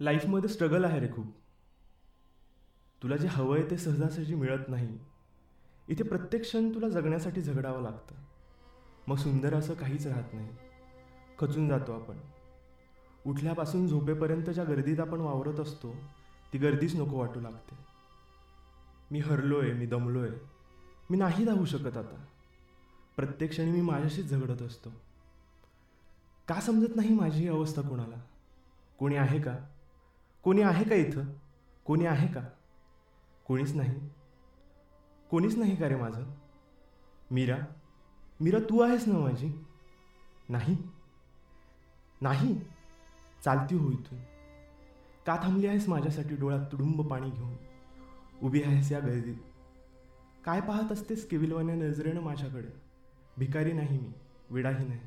लाईफमध्ये स्ट्रगल आहे रे खूप. तुला जे हवं आहे ते सहजासहजी मिळत नाही. इथे प्रत्येक क्षण तुला जगण्यासाठी झगडावं लागतं. मग सुंदर असं काहीच राहत नाही. खचून जातो आपण. उठल्यापासून झोपेपर्यंत ज्या गर्दीत आपण वावरत असतो ती गर्दीच नको वाटू लागते. मी हरलो आहे मी दमलो आहे मी नाही धावू शकत आता. प्रत्येक क्षणी मी माझ्याशीच झगडत असतो. का समजत नाही माझी ही अवस्था कोणाला? कोणी आहे का? कोणी आहे का इथं? कोणी आहे का? कोणीच नाही. कोणीच नाही का रे माझं? मीरा मीरा तू आहेस ना माझी? नाही. नाही. चालती हो इथून. का थांबली आहेस माझ्यासाठी डोळ्यात तुडुंब पाणी घेऊन? उभी आहेस या गर्दीत. काय पाहत असतेस केविलवान्या नजरेनं माझ्याकडे? भिकारी नाही मी. विडाही नाही.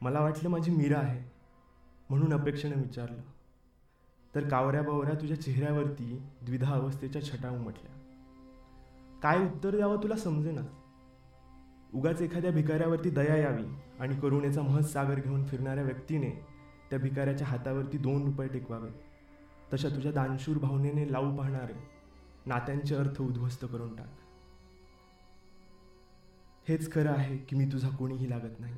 मला वाटलं माझी मीरा आहे. म्हणून अपेक्षेनं विचारलं. तर कावऱ्या बावऱ्या तुझ्या चेहऱ्यावरती द्विधा अवस्थेच्या छटा उमटल्या. काय उत्तर द्यावं तुला समजेना? उगाच एखाद्या भिकाऱ्यावरती दया यावी आणि करुणेचा महज सागर घेऊन फिरणाऱ्या व्यक्तीने त्या भिकाऱ्याच्या हातावरती दोन रुपये टेकवावे. तशा तुझ्या दानशूर भावनेने लावू पाहणारे नात्यांचे अर्थ उद्ध्वस्त करून टाक. हेच खरं आहे की मी तुझा कोणीही लागत नाही.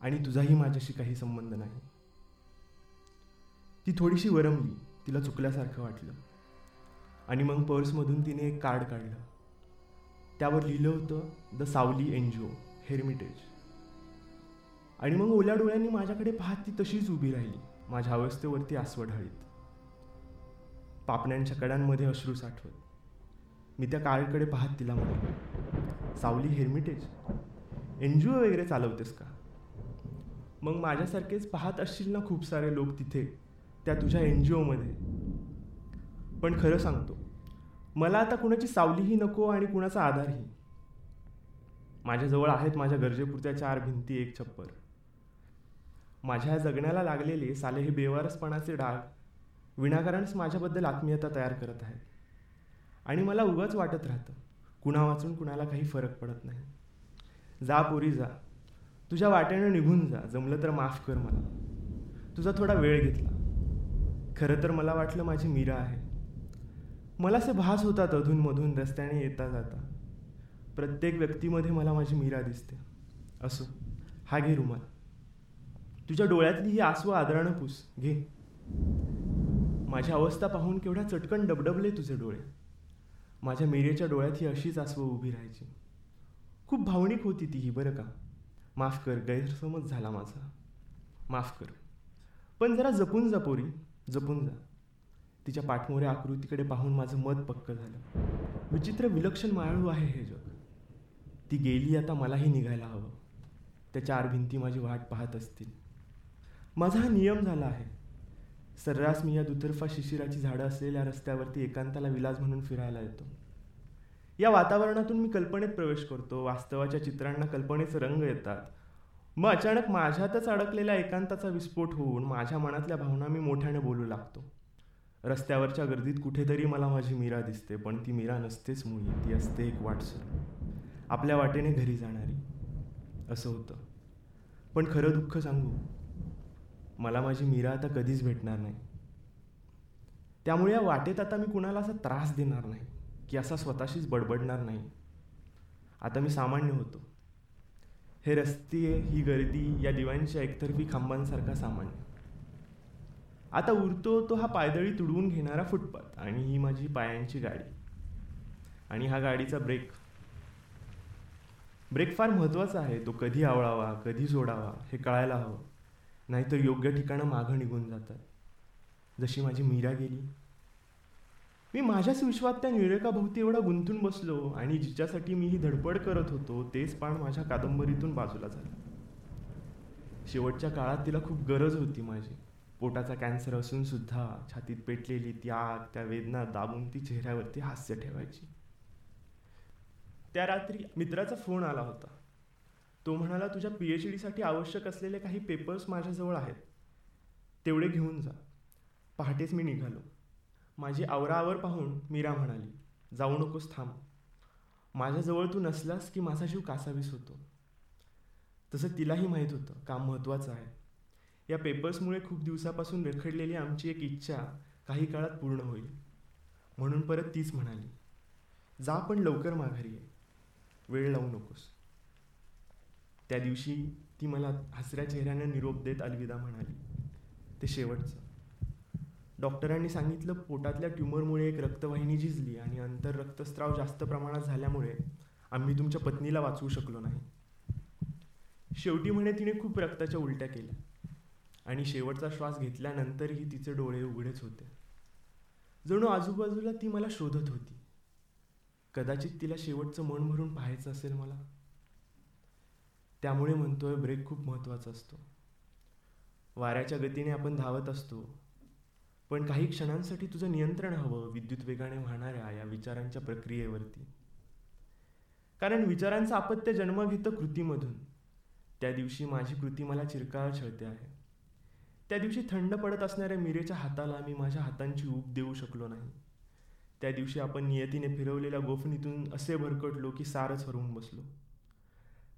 आणि तुझाही माझ्याशी काही संबंध नाही. ती थोडीशी वरमली. तिला चुकल्यासारखं वाटलं. आणि मग पर्समधून तिने एक कार्ड काढलं. त्यावर लिहिलं होतं द सावली एन जी ओ हेरमिटेज. आणि मग ओल्या डोळ्यांनी माझ्याकडे पाहत ती तशीच उभी राहिली माझ्या अवस्थेवरती आसवड हळीत. पापण्यांच्या कड्यांमध्ये अश्रू साठवत. मी त्या कार्डकडे पाहत तिला म्हणाले सावली हेरमिटेज? एन जी ओ वगैरे चालवतेस का? मग माझ्यासारखेच पाहत असशील ना खूप सारे लोक तिथे त्या तुझ्या एन जी ओमध्ये पण खरं सांगतो मला आता कुणाची सावलीही नको आणि कुणाचा आधारही. माझ्याजवळ आहेत माझ्या गरजेपुरत्या चार भिंती एक छप्पर. माझ्या जगण्याला लागलेले साले हे बेवारसपणाचे डाग विनाकारणच माझ्याबद्दल आत्मीयता तयार करत आहेत. आणि मला उगाच वाटत राहतं कुणा वाचून कुणाला काही फरक पडत नाही. जा पोरी जा. तुझ्या वाटेनं निघून जा. जमलं तर माफ कर मला. तुझा थोडा वेळ घेतला. खरं तर मला वाटलं माझी मीरा आहे. मला असे भास होतात अधूनमधून रस्त्याने येता जाता. प्रत्येक व्यक्तीमध्ये मला माझी मीरा दिसते. असो हा घे रुमाल. तुझ्या डोळ्यातली ही आसवं आदरानं पूस. घे. माझी अवस्था पाहून केवढ्या चटकन डबडबले तुझे डोळे. माझ्या मीरेच्या डोळ्यात ही अशीच आसवं उभी राहायची. खूप भावनिक होती ती ही बरं का? माफ कर गैरसमज झाला माझा. माफ कर. पण जरा जपून जा पोरी. जपून जा. तिच्या पाठमोऱ्या आकृतीकडे पाहून माझं मत पक्क झालं. विचित्र विलक्षण मायाळू आहे हे जग. ती गेली आता मलाही निघायला हवं. त्या चार भिंती माझी वाट पाहत असतील. माझा हा नियम झाला आहे. सर्रास मी या दुतर्फा शिशिराची झाडं असलेल्या रस्त्यावरती एकांताला विलास म्हणून फिरायला येतो. या वातावरणातून मी कल्पनेत प्रवेश करतो. वास्तवाच्या चित्रांना कल्पनेचे रंग येतात. मग अचानक माझ्यातच अडकलेल्या एकांताचा विस्फोट होऊन माझ्या मनातल्या भावना मी मोठ्याने बोलू लागतो. रस्त्यावरच्या गर्दीत कुठेतरी मला माझी मीरा दिसते पण ती मीरा नसतेच मुळी ती असते एक वाटसर. आपल्या वाटेने घरी जाणारी. असं होतं. पण खरं दुःख सांगू मला माझी मीरा आता कधीच भेटणार नाही. त्यामुळे या वाटेत आता मी कुणाला असा त्रास देणार नाही की असा स्वतःशीच बडबडणार नाही. आता मी सामान्य होतो. हे रस्ते ही गर्दी या दिव्यांच्या एकतर्फी खांबांसारखा सामान्य. आता उरतो तो हा पायदळी तुडवून घेणारा फुटपाथ आणि ही माझी पायांची गाडी. आणि हा गाडीचा ब्रेक. ब्रेक फार महत्त्वाचा आहे. तो कधी आवळावा कधी सोडावा हे कळायला हवं. नाहीतर योग्य ठिकाणं मागं निघून जातात. जशी माझी मीरा गेली मी माझ्याच विश्वात त्या निरेकाभोवती एवढा गुंतून बसलो आणि जिच्यासाठी मी ही धडपड करत होतो तेच पाण माझ्या कादंबरीतून बाजूला झालं. शेवटच्या काळात तिला खूप गरज होती माझी. पोटाचा कॅन्सर असून सुद्धा छातीत पेटलेली ती आग त्या वेदना दाबून ती चेहऱ्यावरती हास्य ठेवायची. त्या रात्री मित्राचा फोन आला होता. तो म्हणाला तुझ्या पी एच डीसाठी आवश्यक असलेले काही पेपर्स माझ्याजवळ आहेत. तेवढे घेऊन जा. पहाटेच मी निघालो. माझी आवराआवर पाहून मीरा म्हणाली जाऊ नकोस थांब. माझ्याजवळ तू नसलास की माझा जीव कासावीस होतो. तसं तिलाही माहीत होतं काम महत्त्वाचं आहे. या पेपर्समुळे खूप दिवसापासून रेखडलेली आमची एक इच्छा काही काळात पूर्ण होईल. म्हणून परत तीच म्हणाली जा पण लवकर माघारी ये. वेळ लावू नकोस. त्या दिवशी ती मला हसऱ्या चेहऱ्यानं निरोप देत अलविदा म्हणाली ते शेवटचं. डॉक्टरांनी सांगितलं पोटातल्या ट्युमरमुळे एक रक्तवाहिनी झिजली आणि अंतर रक्तस्राव जास्त प्रमाणात झाल्यामुळे आम्ही तुमच्या पत्नीला वाचवू शकलो नाही. शेवटी म्हणे तिने खूप रक्ताच्या उलट्या केल्या आणि शेवटचा श्वास घेतल्यानंतरही तिचे डोळे उघडेच होते. जणू आजूबाजूला ती मला शोधत होती. कदाचित तिला शेवटचं मन भरून पाहायचं असेल मला. त्यामुळे म्हणतोय ब्रेक खूप महत्त्वाचा असतो. वाऱ्याच्या गतीने आपण धावत असतो. पण काही क्षणांसाठी तुझं नियंत्रण हवं विद्युत वेगाने वाहणाऱ्या या विचारांच्या प्रक्रियेवरती. कारण विचारांचं आपत्य जन्म घेतं कृतीमधून. त्या दिवशी माझी कृती मला चिरकाळ छळते आहे. त्या दिवशी थंड पडत असणाऱ्या मिरेच्या हाताला मी माझ्या हातांची ऊब देऊ शकलो नाही. त्या दिवशी आपण नियतीने फिरवलेल्या गोफणीतून असे भरकटलो की सारच हरवून बसलो.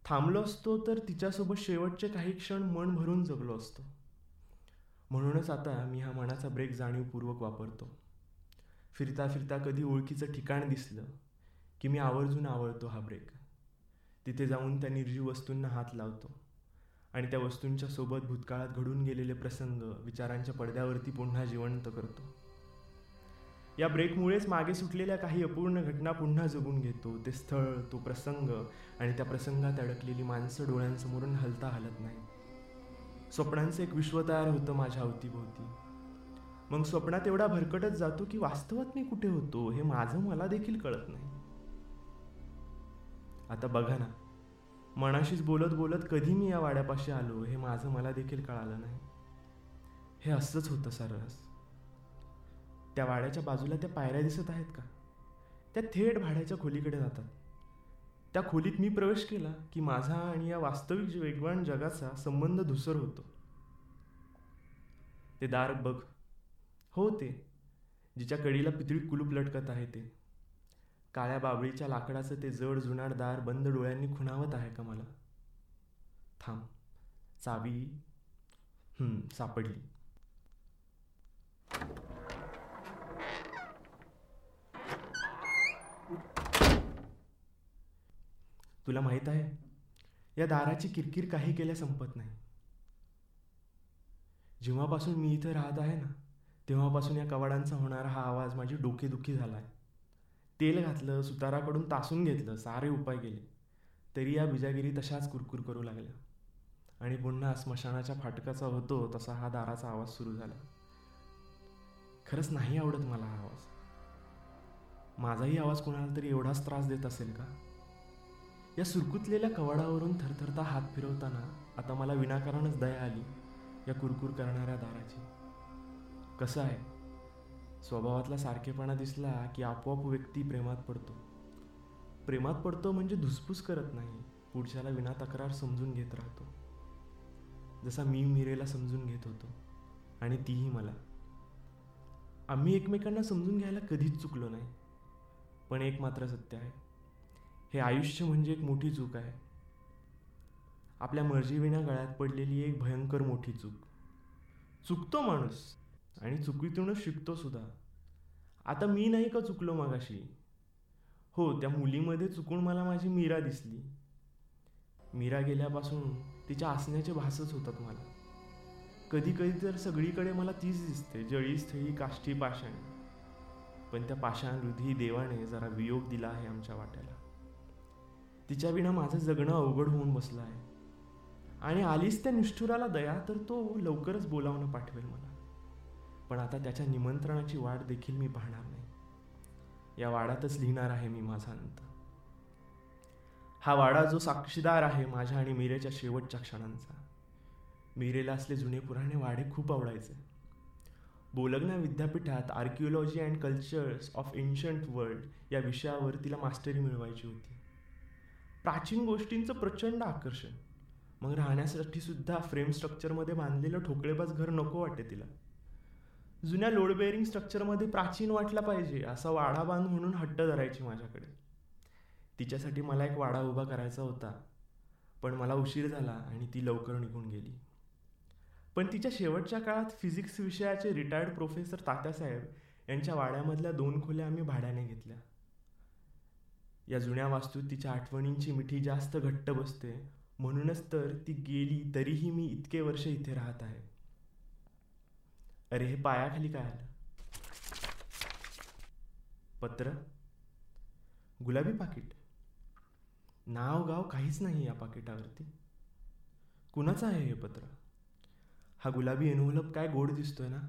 थांबलो असतो तर तिच्यासोबत शेवटचे काही क्षण मन भरून जगलो असतो. म्हणूनच आता मी हा मनाचा ब्रेक जाणीवपूर्वक वापरतो. फिरता फिरता कधी ओळखीचं ठिकाण दिसलं की मी आवर्जून आवडतो हा ब्रेक तिथे जाऊन त्या निर्जीव वस्तूंना हात लावतो आणि त्या वस्तूंच्या सोबत भूतकाळात घडून गेलेले प्रसंग विचारांच्या पडद्यावरती पुन्हा जिवंत करतो. या ब्रेकमुळेच मागे सुटलेल्या काही अपूर्ण घटना पुन्हा जगून घेतो. ते स्थळ तो प्रसंग आणि त्या प्रसंगात अडकलेली माणसं डोळ्यांसमोरून हलता हलत नाही स्वप्नांचं एक विश्व तयार होतं माझ्या अवतीभोवती. मग स्वप्नात एवढा भरकटच जातो की वास्तवात मी कुठे होतो हे माझं मला देखील कळत नाही. आता बघा ना मनाशीच बोलत बोलत कधी मी या वाड्यापाशी आलो हे माझं मला देखील कळालं नाही. हे असंच होतं सरस त्या वाड्याच्या बाजूला त्या पायऱ्या दिसत आहेत का? त्या थेट भाड्याच्या खोलीकडे जातात. त्या खोलीत मी प्रवेश केला की माझा आणि या वास्तविक वेगवान जगाचा संबंध धुसर होतो. ते दार बघ. हो ते जिच्या कडीला पितळी कुलूप लटकत आहे ते. काळ्या बाबळीच्या लाकडाचं ते जड जुनाड दार बंद डोळ्यांनी खुणावत आहे का मला? थांब. चावी सापडली. तुला माहीत आहे या दाराची किरकिर काही केल्या संपत नाही. जेव्हापासून मी इथं राहत आहे ना तेव्हापासून या कवाडांचा होणारा हा आवाज माझी डोकेदुखी झाला आहे तेल घातलं सुताराकडून तासून घेतलं सारे उपाय केले. तरी या बिजागिरी तशाच कुरकुर करू लागल्या. आणि पुन्हा स्मशानाच्या फाटकाचा होतो तसा हा दाराचा आवाज सुरू झाला. खरंच नाही आवडत मला हा आवाज. माझाही आवाज कोणाला तरी एवढाच त्रास देत असेल का? या सुरकुतलेल्या कवाडावरून थरथरता हात फिरवताना आता मला विनाकारणच दया आली या कुरकुर करणाऱ्या दाराची. कसं आहे? स्वभावातला सारखेपणा दिसला की आपोआप व्यक्ती प्रेमात पडतो. प्रेमात पडतो म्हणजे धुसफूस करत नाही पुढच्याला विना तक्रार समजून घेत राहतो. जसा मी मिरेला समजून घेत होतो आणि तीही मला. आम्ही एकमेकांना समजून घ्यायला कधीच चुकलो नाही पण एक मात्र सत्य आहे. हे आयुष्य म्हणजे एक मोठी चूक आहे. आपल्या मर्जीविना गळ्यात पडलेली एक भयंकर मोठी चूक. चुकतो माणूस आणि चुकीतूनच शिकतो सुद्धा. आता मी नाही का चुकलो मागाशी? हो त्या मुलीमध्ये चुकून मला माझी मीरा दिसली. मीरा गेल्यापासून तिच्या असण्याचे भासच होतात मला. कधी कधी तर सगळीकडे मला तीच दिसते जळी स्थळी काष्टी पाषाण. पण त्या पाषाण हृदयी देवाने जरा वियोग दिला आहे आमच्या वाट्याला. तिच्या विना माझं जगणं अवघड होऊन बसलं आहे. आणि आलीच त्या निष्ठुराला दया तर तो लवकरच बोलावणं पाठवेल मला. पण आता त्याच्या निमंत्रणाची वाट देखील मी पाहणार नाही. या वाडातच लिहिणार आहे मी माझा अंत. हा वाडा जो साक्षीदार आहे माझ्या आणि मीरेच्या शेवटच्या क्षणांचा. मीरेला असले जुने पुराणे वाडे खूप आवडायचे. बोलग्ना विद्यापीठात archaeology and cultures of ancient world या विषयावर तिला मास्टरी मिळवायची होती. प्राचीन गोष्टींचं प्रचंड आकर्षण. मग राहण्यासाठी सुद्धा फ्रेम स्ट्रक्चरमध्ये बांधलेलं ठोकळेबाज घर नको वाटते तिला. जुन्या लोड बेअरिंग स्ट्रक्चरमध्ये प्राचीन वाटला पाहिजे असा वाडा बांध म्हणून हट्ट धरायची माझ्याकडे. तिच्यासाठी मला एक वाडा उभा करायचा होता पण मला उशीर झाला आणि ती लवकर निघून गेली. पण तिच्या शेवटच्या काळात फिजिक्स विषयाचे रिटायर्ड प्रोफेसर तात्यासाहेब यांच्या वाड्यामधल्या दोन खोल्या आम्ही भाड्याने घेतल्या. या जुन्या वास्तूत तिच्या आठवणींची मिठी जास्त घट्ट बसते. म्हणूनच तर ती गेली तरीही मी इतके वर्ष इथे राहत आहे. अरे हे पायाखाली काय आलं? पत्र? गुलाबी पाकिट? नाव गाव काहीच नाही या पाकिटावरती. कुणाचं आहे हे पत्र? हा गुलाबी एनव्हलप काय गोड दिसतोय ना?